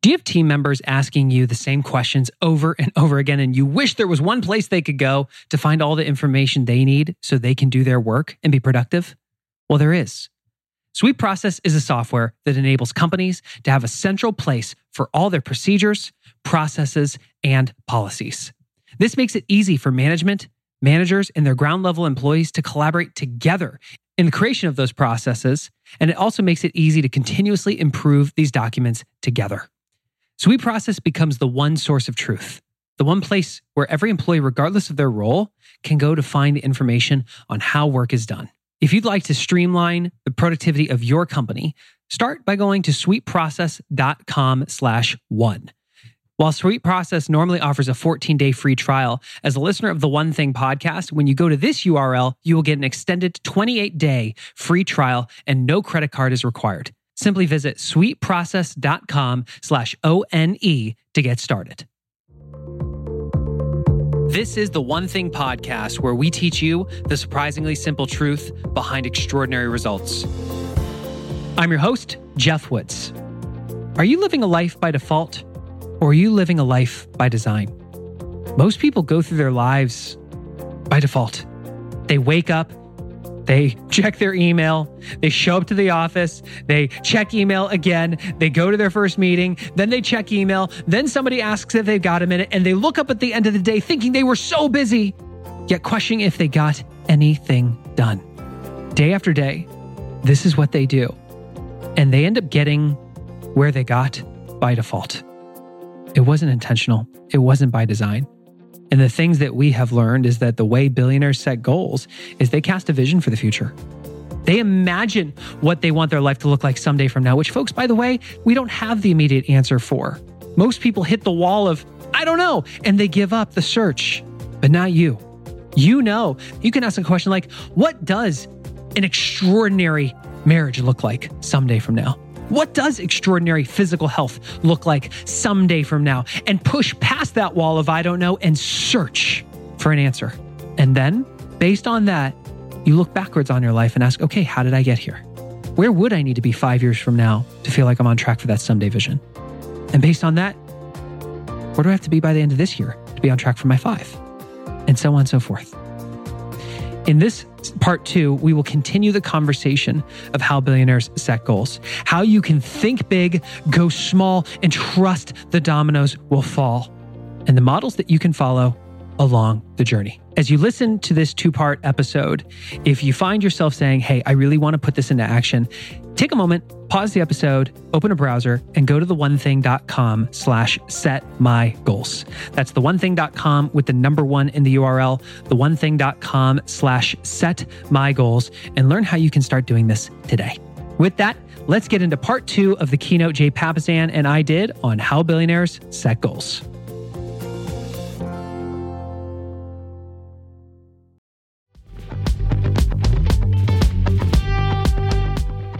Do you have team members asking you the same questions over and over again, and you wish there was one place they could go to find all the information they need so they can do their work and be productive? Well, there is. Sweet Process is a software that enables companies to have a central place for all their procedures, processes, and policies. This makes it easy for management, managers, and their ground level employees to collaborate together in the creation of those processes. And it also makes it easy to continuously improve these documents together. Sweet Process becomes the one source of truth, the one place where every employee, regardless of their role, can go to find information on how work is done. If you'd like to streamline the productivity of your company, start by going to sweetprocess.com slash one. While Sweet Process normally offers a 14 day free trial, as a listener of the One Thing podcast, when you go to this URL, you will get an extended 28 day free trial and no credit card is required. Simply visit sweetprocess.com slash ONE to get started. This is the One Thing podcast where we teach you the surprisingly simple truth behind extraordinary results. I'm your host, Geoff Woods. Are you living a life by default or are you living a life by design? Most people go through their lives by default. They wake up, they check their email, they show up to the office, they check email again, they go to their first meeting, then they check email, then somebody asks if they've got a minute, and they look up at the end of the day thinking they were so busy, yet questioning if they got anything done. Day after day, this is what they do. And they end up getting where they got by default. It wasn't intentional, it wasn't by design. And the things that we have learned is that the way billionaires set goals is they cast a vision for the future. They imagine what they want their life to look like someday from now, which, folks, by the way, we don't have the immediate answer for. Most people hit the wall of, I don't know, and they give up the search, but not you. You know, you can ask a question like, What does an extraordinary marriage look like someday from now? What does extraordinary physical health look like someday from now? And push past that wall of I don't know and search for an answer. And then, based on that, you look backwards on your life and ask, okay, how did I get here? Where would I need to be five years from now to feel like I'm on track for that someday vision? And based on that, where do I have to be by the end of this year to be on track for my five? And so on and so forth. In this part two, we will continue the conversation of how billionaires set goals, how you can think big, go small, and trust the dominoes will fall, and the models that you can follow along the journey. As you listen to this two part episode, if you find yourself saying, Hey, I really want to put this into action, take a moment, pause the episode, open a browser, and go to the theonething.com slash set my goals. That's the theonething.com with the number one in the URL, the theonething.com slash set my goals, and learn how you can start doing this today. With that, let's get into part two of the keynote Jay Papasan and I did on how billionaires set goals.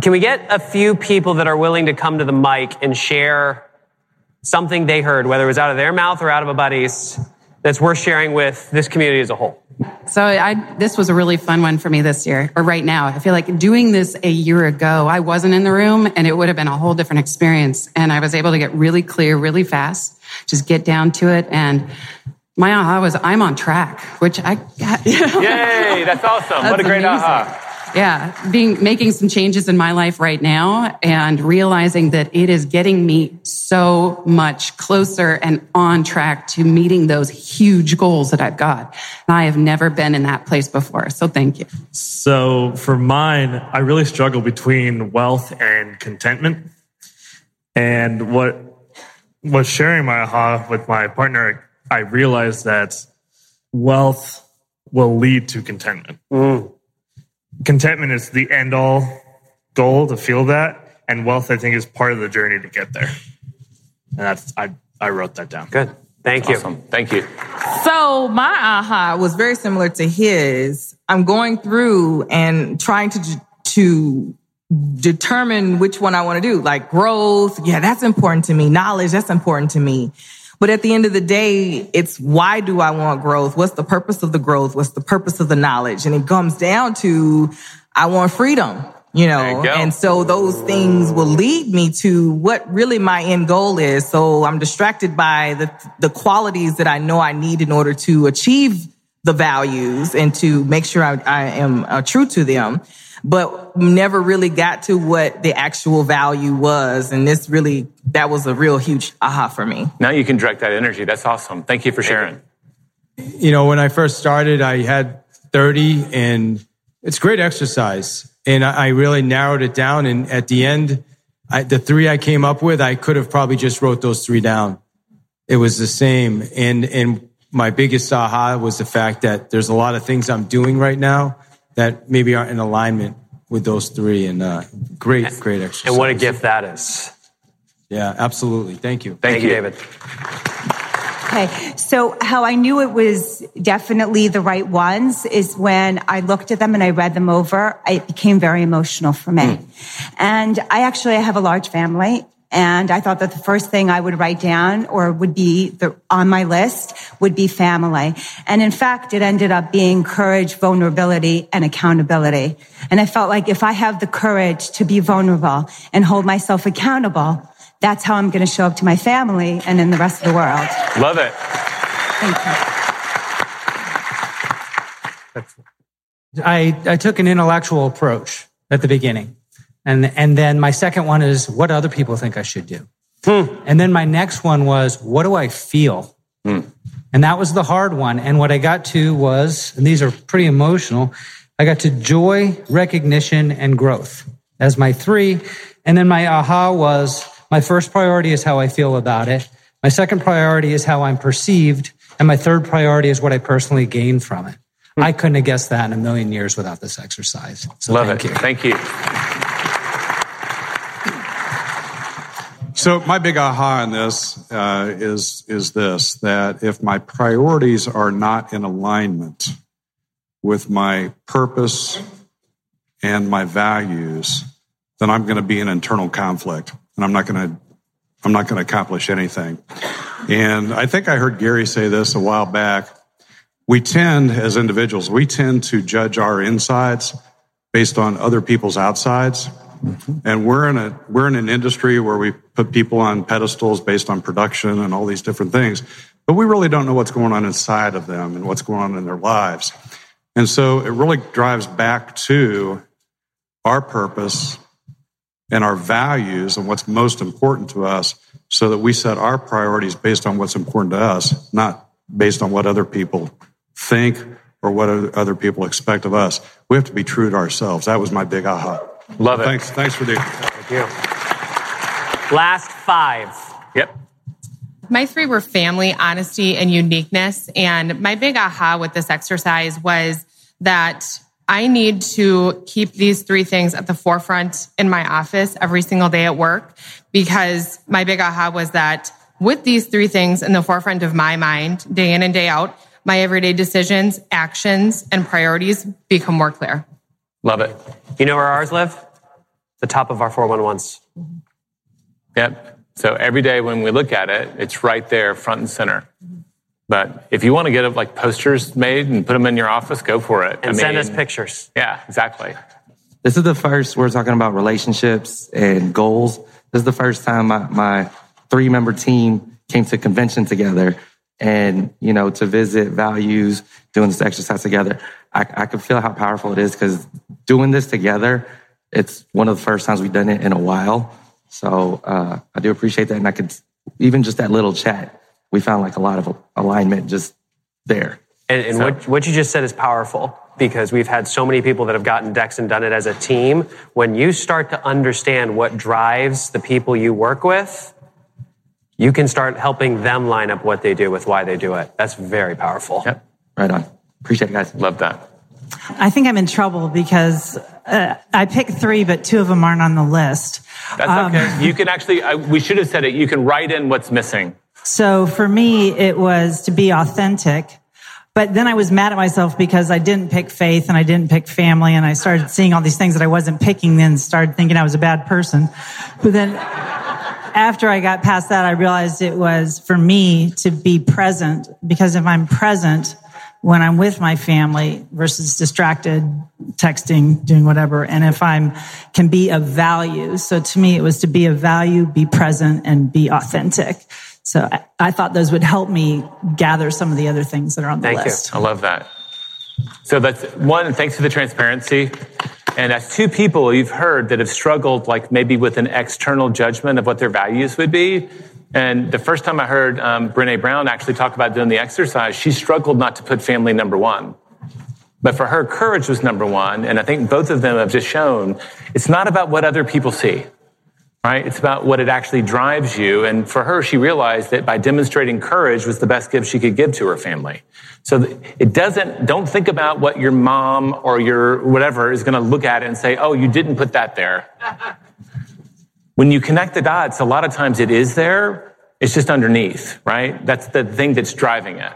Can we get a few people that are willing to come to the mic and share something they heard, whether it was out of their mouth or out of a buddy's, that's worth sharing with this community as a whole? So I, this was a really fun one for me this year, or right now. I feel like doing this a year ago, I wasn't in the room and it would have been a whole different experience. And I was able to get really clear really fast, just get down to it. And my aha was, I'm on track, which I got. Yay, that's awesome. That's what a great amazing. aha. Yeah, being making some changes in my life right now and realizing that it is getting me so much closer and on track to meeting those huge goals that I've got. And I have never been in that place before. So thank you. So for mine, I really struggle between wealth and contentment. And what was sharing my aha with my partner, I realized that wealth will lead to contentment. Mm contentment is the end all goal to feel that, and wealth, I think, is part of the journey to get there. And that's I I wrote that down. Good. Thank you. Awesome. Thank you. So my aha was very similar to his. I'm going through and trying to to determine which one I want to do. Like growth, yeah, that's important to me. Knowledge, that's important to me. But at the end of the day, it's why do I want growth? What's the purpose of the growth? What's the purpose of the knowledge? And it comes down to I want freedom, you know, you and so those things will lead me to what really my end goal is. So I'm distracted by the, the qualities that I know I need in order to achieve the values and to make sure I, I am uh, true to them but never really got to what the actual value was. And this really, that was a real huge aha for me. Now you can direct that energy. That's awesome. Thank you for sharing. You know, when I first started, I had 30 and it's great exercise. And I really narrowed it down. And at the end, I, the three I came up with, I could have probably just wrote those three down. It was the same. And, and my biggest aha was the fact that there's a lot of things I'm doing right now that maybe aren't in alignment with those three. And uh, great, great exercise. And what a gift that is. Yeah, absolutely. Thank you. Thank, Thank you, David. Okay, so how I knew it was definitely the right ones is when I looked at them and I read them over, it became very emotional for me. Mm. And I actually have a large family and I thought that the first thing I would write down or would be the, on my list would be family. And in fact, it ended up being courage, vulnerability, and accountability. And I felt like if I have the courage to be vulnerable and hold myself accountable, that's how I'm going to show up to my family and in the rest of the world. Love it. Thank you. I, I took an intellectual approach at the beginning. And, and then my second one is what other people think I should do. Hmm. And then my next one was what do I feel? Hmm. And that was the hard one. And what I got to was, and these are pretty emotional, I got to joy, recognition, and growth as my three. And then my aha was my first priority is how I feel about it. My second priority is how I'm perceived. And my third priority is what I personally gain from it. Hmm. I couldn't have guessed that in a million years without this exercise. So Love thank it. You. Thank you. So my big aha in this uh, is is this: that if my priorities are not in alignment with my purpose and my values, then I'm going to be in internal conflict, and I'm not going to I'm not going to accomplish anything. And I think I heard Gary say this a while back. We tend, as individuals, we tend to judge our insides based on other people's outsides. And we're in a we're in an industry where we put people on pedestals based on production and all these different things, but we really don't know what's going on inside of them and what's going on in their lives. And so it really drives back to our purpose and our values and what's most important to us so that we set our priorities based on what's important to us, not based on what other people think or what other people expect of us. We have to be true to ourselves. That was my big aha. Love it. Thanks. Thanks for the. Thank you. Last five. Yep. My three were family, honesty, and uniqueness. And my big aha with this exercise was that I need to keep these three things at the forefront in my office every single day at work because my big aha was that with these three things in the forefront of my mind, day in and day out, my everyday decisions, actions, and priorities become more clear. Love it. You know where ours live? The top of our 411s. Mm-hmm. Yep. So every day when we look at it, it's right there, front and center. Mm-hmm. But if you want to get like posters made and put them in your office, go for it. And I send mean, us pictures. Yeah, exactly. This is the first we're talking about relationships and goals. This is the first time my, my three member team came to convention together and, you know, to visit values, doing this exercise together. I, I can feel how powerful it is because doing this together, it's one of the first times we've done it in a while. So uh, I do appreciate that. And I could, even just that little chat, we found like a lot of alignment just there. And, and so. what, what you just said is powerful because we've had so many people that have gotten decks and done it as a team. When you start to understand what drives the people you work with, you can start helping them line up what they do with why they do it. That's very powerful. Yep. Right on. Appreciate it, guys. Love that. I think I'm in trouble because uh, I picked three, but two of them aren't on the list. That's um, okay. You can actually, uh, we should have said it. You can write in what's missing. So for me, it was to be authentic. But then I was mad at myself because I didn't pick faith and I didn't pick family and I started seeing all these things that I wasn't picking then started thinking I was a bad person. But then after I got past that, I realized it was for me to be present because if I'm present, when I'm with my family versus distracted, texting, doing whatever. And if I'm, can be of value. So to me, it was to be of value, be present and be authentic. So I, I thought those would help me gather some of the other things that are on the Thank list. You. I love that. So that's one, thanks for the transparency. And as two people you've heard that have struggled, like maybe with an external judgment of what their values would be, and the first time I heard um, Brene Brown actually talk about doing the exercise, she struggled not to put family number one. But for her, courage was number one. And I think both of them have just shown it's not about what other people see, right? It's about what it actually drives you. And for her, she realized that by demonstrating courage was the best gift she could give to her family. So it doesn't, don't think about what your mom or your whatever is going to look at it and say, oh, you didn't put that there. When you connect the dots, a lot of times it is there. It's just underneath, right? That's the thing that's driving it.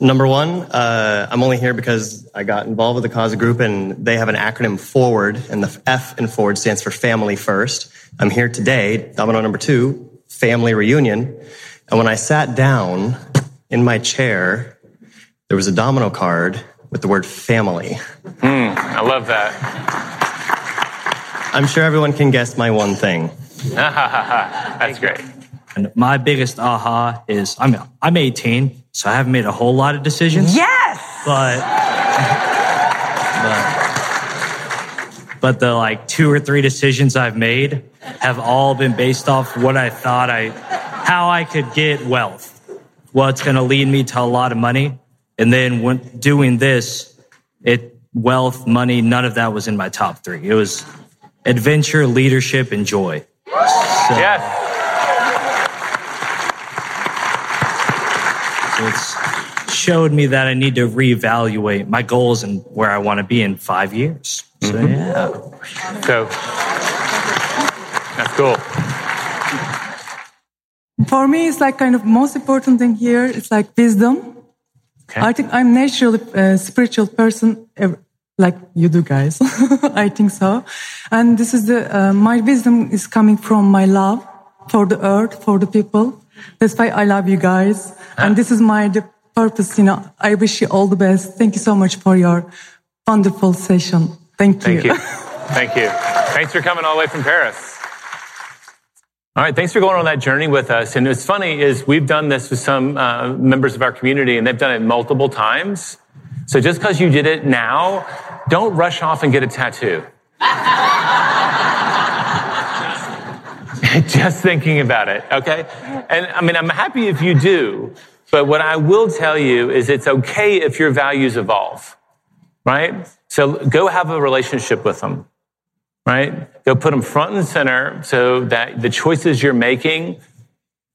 Number one, uh, I'm only here because I got involved with the cause group and they have an acronym forward and the F in forward stands for family first. I'm here today, domino number two, family reunion. And when I sat down in my chair, there was a domino card with the word family. Mm, I love that. I'm sure everyone can guess my one thing. That's great. And my biggest aha is I'm I'm 18, so I haven't made a whole lot of decisions. Yes. But but, but the like two or three decisions I've made have all been based off what I thought I how I could get wealth. What's going to lead me to a lot of money. And then when doing this, it wealth, money, none of that was in my top 3. It was adventure, leadership, and joy. So, yes. So it's showed me that I need to reevaluate my goals and where I want to be in five years. So mm-hmm. yeah. So that's cool. For me, it's like kind of most important thing here. It's like wisdom. Okay. I think I'm naturally a spiritual person like you do guys. I think so. And this is the uh, my wisdom is coming from my love for the earth for the people. That's why i love you guys. And this is my the purpose you know. I wish you all the best. Thank you so much for your wonderful session. Thank you. Thank you. Thank you. Thanks for coming all the way from paris. All right, thanks for going on that journey with us. And what's funny is we've done this with some uh, members of our community, and they've done it multiple times. So just because you did it now, don't rush off and get a tattoo. just thinking about it, okay? And I mean, I'm happy if you do, but what I will tell you is it's okay if your values evolve, right? So go have a relationship with them, right? Go put them front and center so that the choices you're making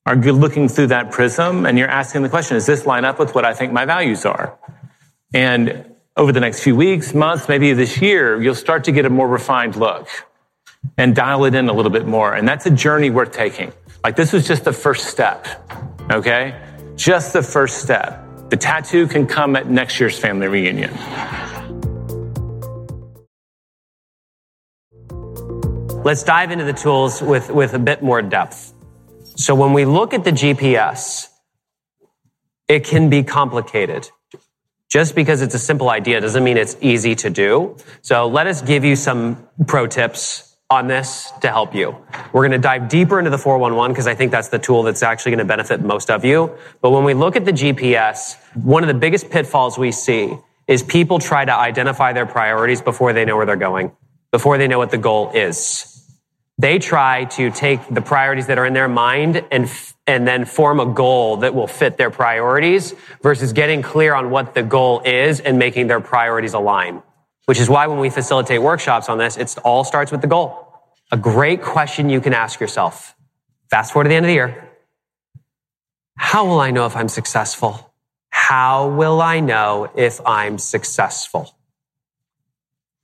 are looking through that prism and you're asking the question, does this line up with what I think my values are? And over the next few weeks, months, maybe this year, you'll start to get a more refined look and dial it in a little bit more. And that's a journey worth taking. Like this was just the first step. Okay. Just the first step. The tattoo can come at next year's family reunion. Let's dive into the tools with, with a bit more depth. So when we look at the GPS, it can be complicated. Just because it's a simple idea doesn't mean it's easy to do. So let us give you some pro tips on this to help you. We're going to dive deeper into the 411 because I think that's the tool that's actually going to benefit most of you. But when we look at the GPS, one of the biggest pitfalls we see is people try to identify their priorities before they know where they're going, before they know what the goal is. They try to take the priorities that are in their mind and, and then form a goal that will fit their priorities versus getting clear on what the goal is and making their priorities align. Which is why when we facilitate workshops on this, it all starts with the goal. A great question you can ask yourself. Fast forward to the end of the year. How will I know if I'm successful? How will I know if I'm successful?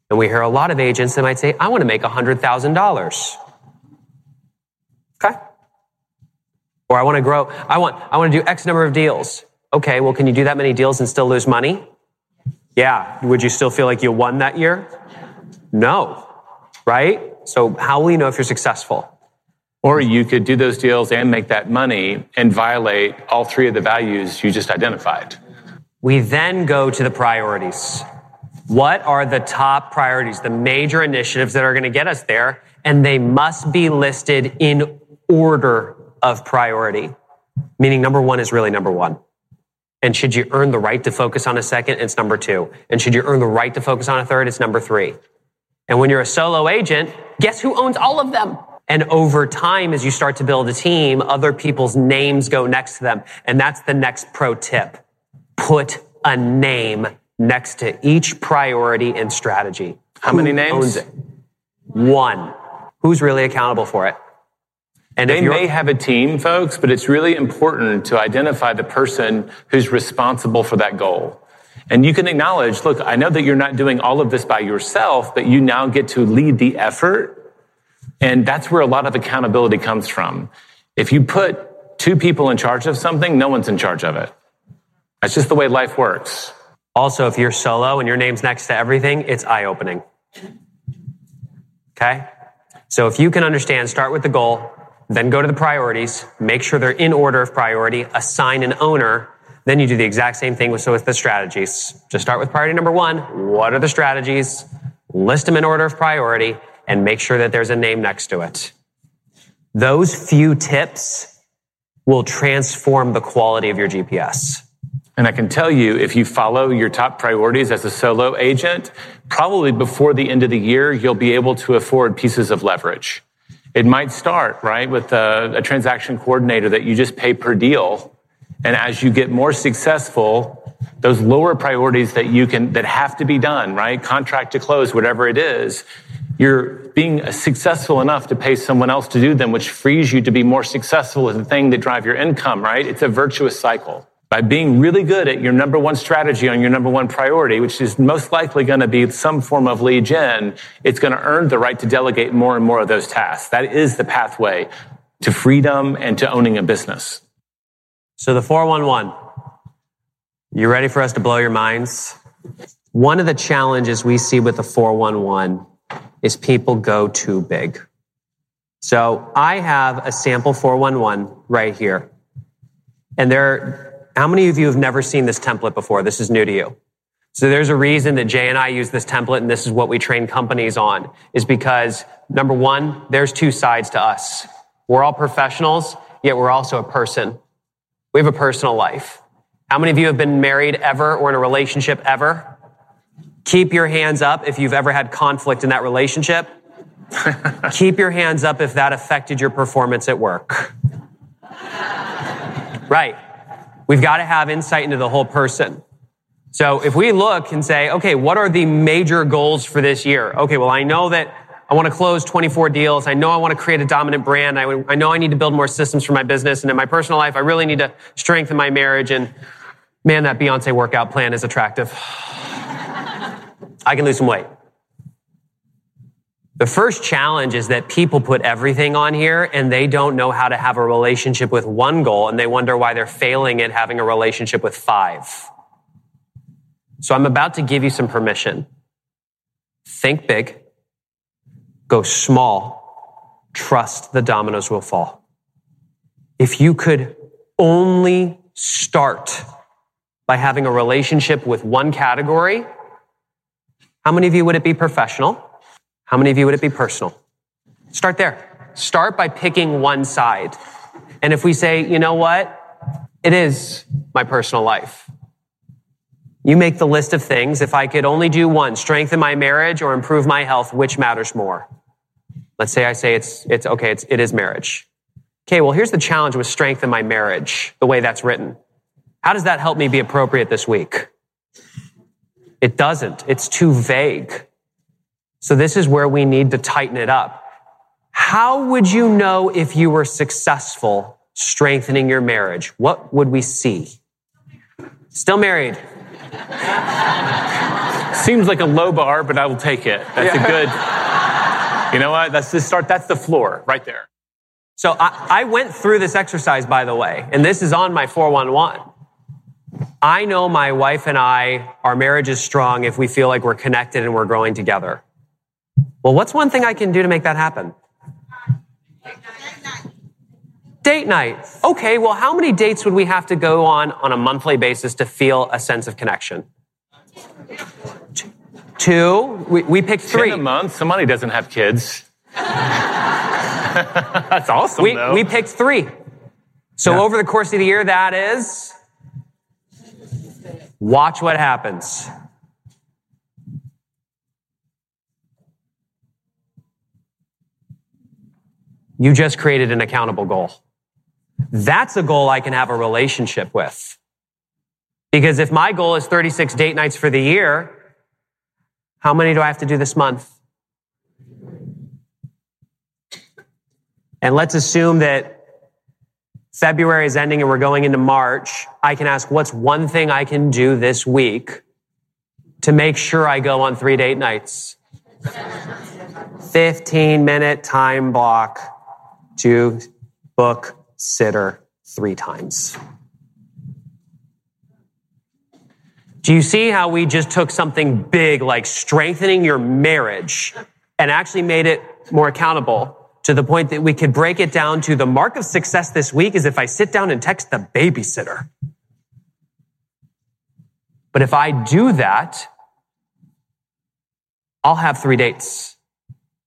And we hear a lot of agents that might say, I want to make $100,000. Okay. Or I want to grow. I want, I want to do X number of deals. Okay. Well, can you do that many deals and still lose money? Yeah. Would you still feel like you won that year? No. Right? So how will you know if you're successful? Or you could do those deals and make that money and violate all three of the values you just identified. We then go to the priorities. What are the top priorities, the major initiatives that are going to get us there? And they must be listed in order of priority, meaning number one is really number one. And should you earn the right to focus on a second, it's number two. And should you earn the right to focus on a third, it's number three. And when you're a solo agent, guess who owns all of them? And over time, as you start to build a team, other people's names go next to them. And that's the next pro tip. Put a name next to each priority and strategy. How Who many names? Owns it? One. Who's really accountable for it? And they may have a team, folks, but it's really important to identify the person who's responsible for that goal. And you can acknowledge, look, I know that you're not doing all of this by yourself, but you now get to lead the effort and that's where a lot of accountability comes from. If you put two people in charge of something, no one's in charge of it. That's just the way life works. Also, if you're solo and your name's next to everything, it's eye opening. Okay? So if you can understand, start with the goal, then go to the priorities, make sure they're in order of priority, assign an owner, then you do the exact same thing with, so with the strategies. Just start with priority number one. What are the strategies? List them in order of priority and make sure that there's a name next to it. Those few tips will transform the quality of your GPS. And I can tell you, if you follow your top priorities as a solo agent, probably before the end of the year, you'll be able to afford pieces of leverage. It might start, right, with a, a transaction coordinator that you just pay per deal. And as you get more successful, those lower priorities that you can, that have to be done, right? Contract to close, whatever it is, you're being successful enough to pay someone else to do them, which frees you to be more successful in the thing that drive your income, right? It's a virtuous cycle. By being really good at your number one strategy on your number one priority, which is most likely going to be some form of lead gen, it's going to earn the right to delegate more and more of those tasks. That is the pathway to freedom and to owning a business. So the 411. You ready for us to blow your minds? One of the challenges we see with the 411 is people go too big. So I have a sample 411 right here. And there, how many of you have never seen this template before? This is new to you. So there's a reason that Jay and I use this template and this is what we train companies on is because number one, there's two sides to us. We're all professionals, yet we're also a person. We have a personal life. How many of you have been married ever or in a relationship ever? Keep your hands up if you've ever had conflict in that relationship. Keep your hands up if that affected your performance at work. right. We've got to have insight into the whole person. So if we look and say, okay, what are the major goals for this year? Okay, well, I know that I want to close 24 deals. I know I want to create a dominant brand. I, I know I need to build more systems for my business. And in my personal life, I really need to strengthen my marriage. And man, that Beyonce workout plan is attractive. I can lose some weight. The first challenge is that people put everything on here and they don't know how to have a relationship with one goal and they wonder why they're failing at having a relationship with five. So I'm about to give you some permission. Think big, go small, trust the dominoes will fall. If you could only start by having a relationship with one category, how many of you would it be professional? How many of you would it be personal? Start there. Start by picking one side. And if we say, you know what? It is my personal life. You make the list of things. If I could only do one, strengthen my marriage or improve my health, which matters more? Let's say I say it's, it's okay, it's, it is marriage. Okay, well, here's the challenge with strengthen my marriage, the way that's written. How does that help me be appropriate this week? It doesn't. It's too vague. So this is where we need to tighten it up. How would you know if you were successful strengthening your marriage? What would we see? Still married. Seems like a low bar, but I will take it. That's yeah. a good. You know what? That's the start. That's the floor right there. So I, I went through this exercise, by the way, and this is on my 411. I know my wife and I, our marriage is strong if we feel like we're connected and we're growing together. Well, what's one thing I can do to make that happen? Date night. Okay, well, how many dates would we have to go on on a monthly basis to feel a sense of connection? Two. We, we picked three. Ten a month. Somebody doesn't have kids. That's awesome. We, though. we picked three. So yeah. over the course of the year, that is watch what happens. You just created an accountable goal. That's a goal I can have a relationship with. Because if my goal is 36 date nights for the year, how many do I have to do this month? And let's assume that February is ending and we're going into March. I can ask, what's one thing I can do this week to make sure I go on three date nights? 15 minute time block to book sitter three times. Do you see how we just took something big like strengthening your marriage and actually made it more accountable to the point that we could break it down to the mark of success this week is if I sit down and text the babysitter. But if I do that, I'll have three dates.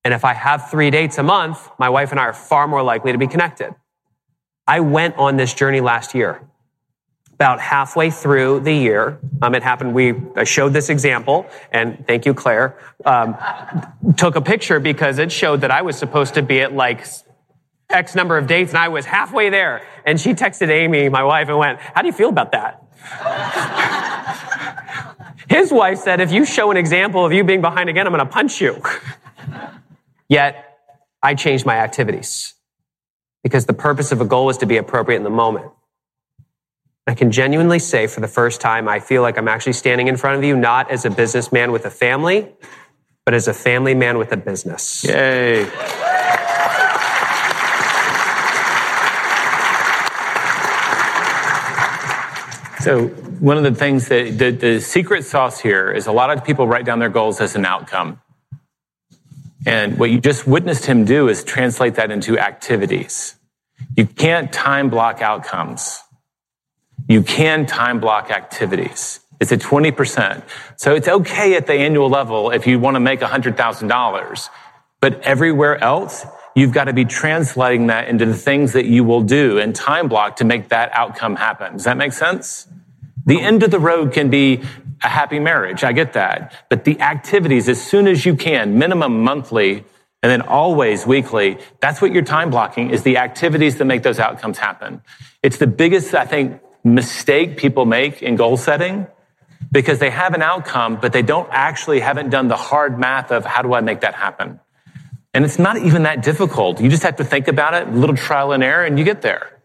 And if I have three dates a month, my wife and I are far more likely to be connected. I went on this journey last year. About halfway through the year, um, it happened. We I showed this example, and thank you, Claire. Um, took a picture because it showed that I was supposed to be at like X number of dates, and I was halfway there. And she texted Amy, my wife, and went, "How do you feel about that?" His wife said, "If you show an example of you being behind again, I'm going to punch you." Yet, I changed my activities because the purpose of a goal is to be appropriate in the moment. I can genuinely say for the first time, I feel like I'm actually standing in front of you, not as a businessman with a family, but as a family man with a business. Yay. So, one of the things that the, the secret sauce here is a lot of people write down their goals as an outcome. And what you just witnessed him do is translate that into activities. You can't time block outcomes. You can time block activities. It's at 20%. So it's okay at the annual level if you want to make $100,000. But everywhere else, you've got to be translating that into the things that you will do and time block to make that outcome happen. Does that make sense? The end of the road can be a happy marriage. I get that. But the activities, as soon as you can, minimum monthly, and then always weekly, that's what you're time blocking is the activities that make those outcomes happen. It's the biggest, I think, mistake people make in goal setting because they have an outcome, but they don't actually haven't done the hard math of how do I make that happen? And it's not even that difficult. You just have to think about it, a little trial and error, and you get there.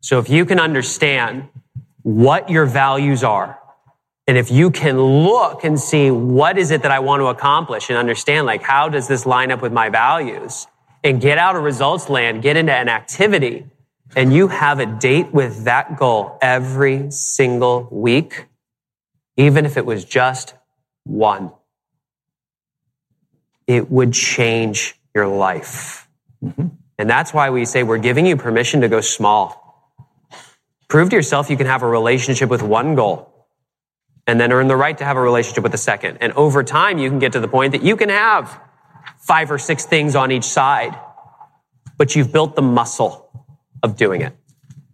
So if you can understand what your values are, and if you can look and see what is it that I want to accomplish and understand, like, how does this line up with my values and get out of results land, get into an activity and you have a date with that goal every single week, even if it was just one, it would change your life. Mm-hmm. And that's why we say we're giving you permission to go small. Prove to yourself you can have a relationship with one goal and then earn the right to have a relationship with the second. And over time, you can get to the point that you can have five or six things on each side, but you've built the muscle of doing it.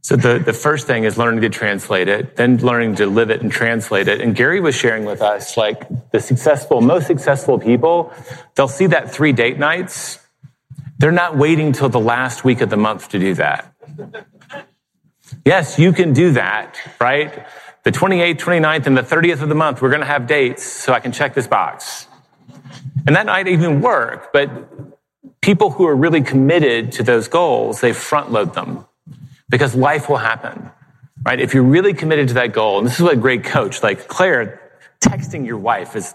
So the, the first thing is learning to translate it, then learning to live it and translate it. And Gary was sharing with us, like the successful, most successful people, they'll see that three date nights. They're not waiting till the last week of the month to do that. Yes, you can do that, right? The 28th, 29th, and the 30th of the month, we're going to have dates so I can check this box. And that might even work, but people who are really committed to those goals, they front load them because life will happen, right? If you're really committed to that goal, and this is what a great coach like Claire texting your wife is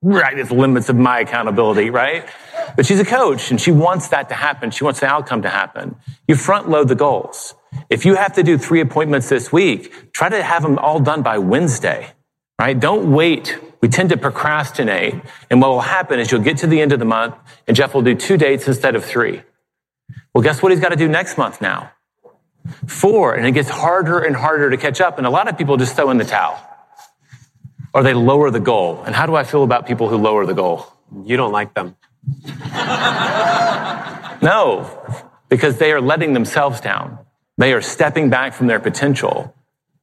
right at the limits of my accountability, right? But she's a coach and she wants that to happen. She wants the outcome to happen. You front load the goals. If you have to do three appointments this week, try to have them all done by Wednesday, right? Don't wait. We tend to procrastinate. And what will happen is you'll get to the end of the month and Geoff will do two dates instead of three. Well, guess what he's got to do next month now? Four. And it gets harder and harder to catch up. And a lot of people just throw in the towel or they lower the goal. And how do I feel about people who lower the goal? You don't like them. no, because they are letting themselves down. They are stepping back from their potential.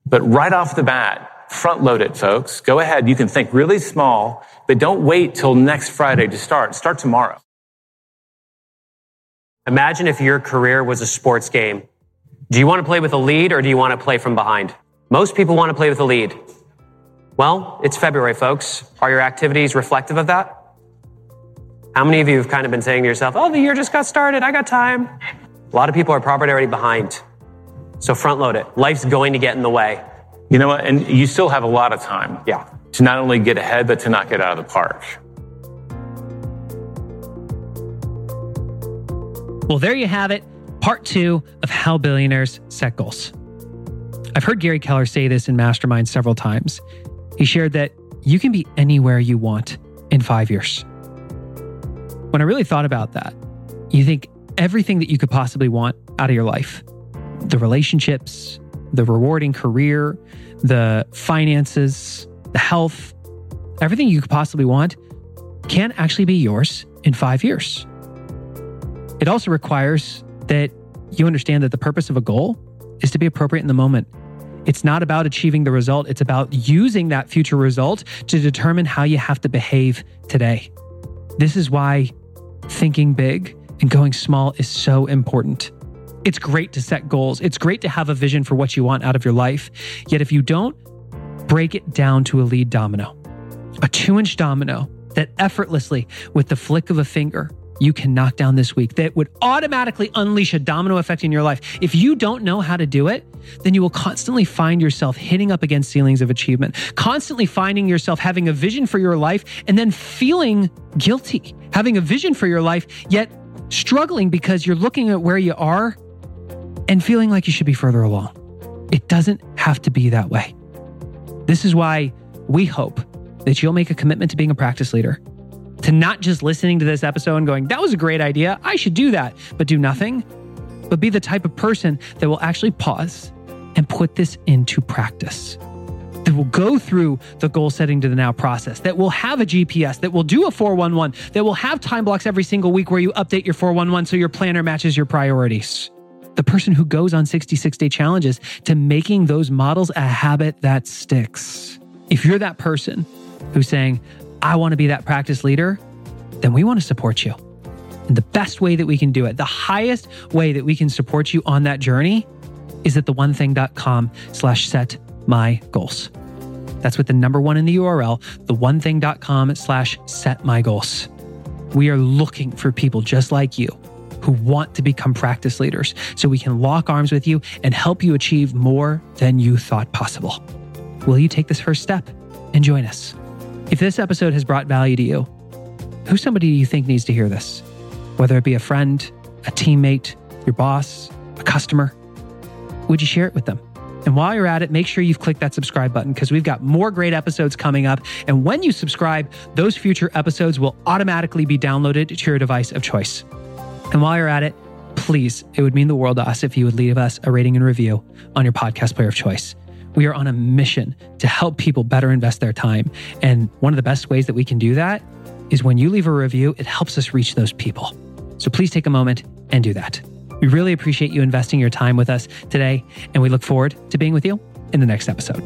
But right off the bat, front load it, folks. Go ahead. You can think really small, but don't wait till next Friday to start. Start tomorrow. Imagine if your career was a sports game. Do you want to play with a lead or do you want to play from behind? Most people want to play with a lead. Well, it's February, folks. Are your activities reflective of that? How many of you have kind of been saying to yourself, oh, the year just got started. I got time. A lot of people are probably already behind. So front load it. Life's going to get in the way. You know what? And you still have a lot of time. Yeah. To not only get ahead, but to not get out of the park. Well, there you have it. Part two of how billionaires set goals. I've heard Gary Keller say this in Mastermind several times. He shared that you can be anywhere you want in five years. When I really thought about that, you think everything that you could possibly want out of your life the relationships, the rewarding career, the finances, the health, everything you could possibly want can actually be yours in five years. It also requires that you understand that the purpose of a goal is to be appropriate in the moment. It's not about achieving the result, it's about using that future result to determine how you have to behave today. This is why thinking big and going small is so important. It's great to set goals. It's great to have a vision for what you want out of your life. Yet if you don't break it down to a lead domino, a two inch domino that effortlessly, with the flick of a finger, you can knock down this week that would automatically unleash a domino effect in your life. If you don't know how to do it, then you will constantly find yourself hitting up against ceilings of achievement, constantly finding yourself having a vision for your life and then feeling guilty, having a vision for your life, yet struggling because you're looking at where you are and feeling like you should be further along. It doesn't have to be that way. This is why we hope that you'll make a commitment to being a practice leader, to not just listening to this episode and going, that was a great idea, I should do that, but do nothing, but be the type of person that will actually pause and put this into practice. That will go through the goal setting to the now process, that will have a GPS, that will do a 411, that will have time blocks every single week where you update your 411 so your planner matches your priorities the person who goes on 66 day challenges to making those models a habit that sticks. If you're that person who's saying, I want to be that practice leader, then we want to support you. And the best way that we can do it, the highest way that we can support you on that journey is at theonething.com slash set my goals. That's with the number one in the URL, theonething.com slash set my goals. We are looking for people just like you who want to become practice leaders so we can lock arms with you and help you achieve more than you thought possible. Will you take this first step and join us? If this episode has brought value to you, who's somebody do you think needs to hear this? Whether it be a friend, a teammate, your boss, a customer, would you share it with them? And while you're at it, make sure you've clicked that subscribe button because we've got more great episodes coming up. And when you subscribe, those future episodes will automatically be downloaded to your device of choice. And while you're at it, please, it would mean the world to us if you would leave us a rating and review on your podcast player of choice. We are on a mission to help people better invest their time. And one of the best ways that we can do that is when you leave a review, it helps us reach those people. So please take a moment and do that. We really appreciate you investing your time with us today, and we look forward to being with you in the next episode.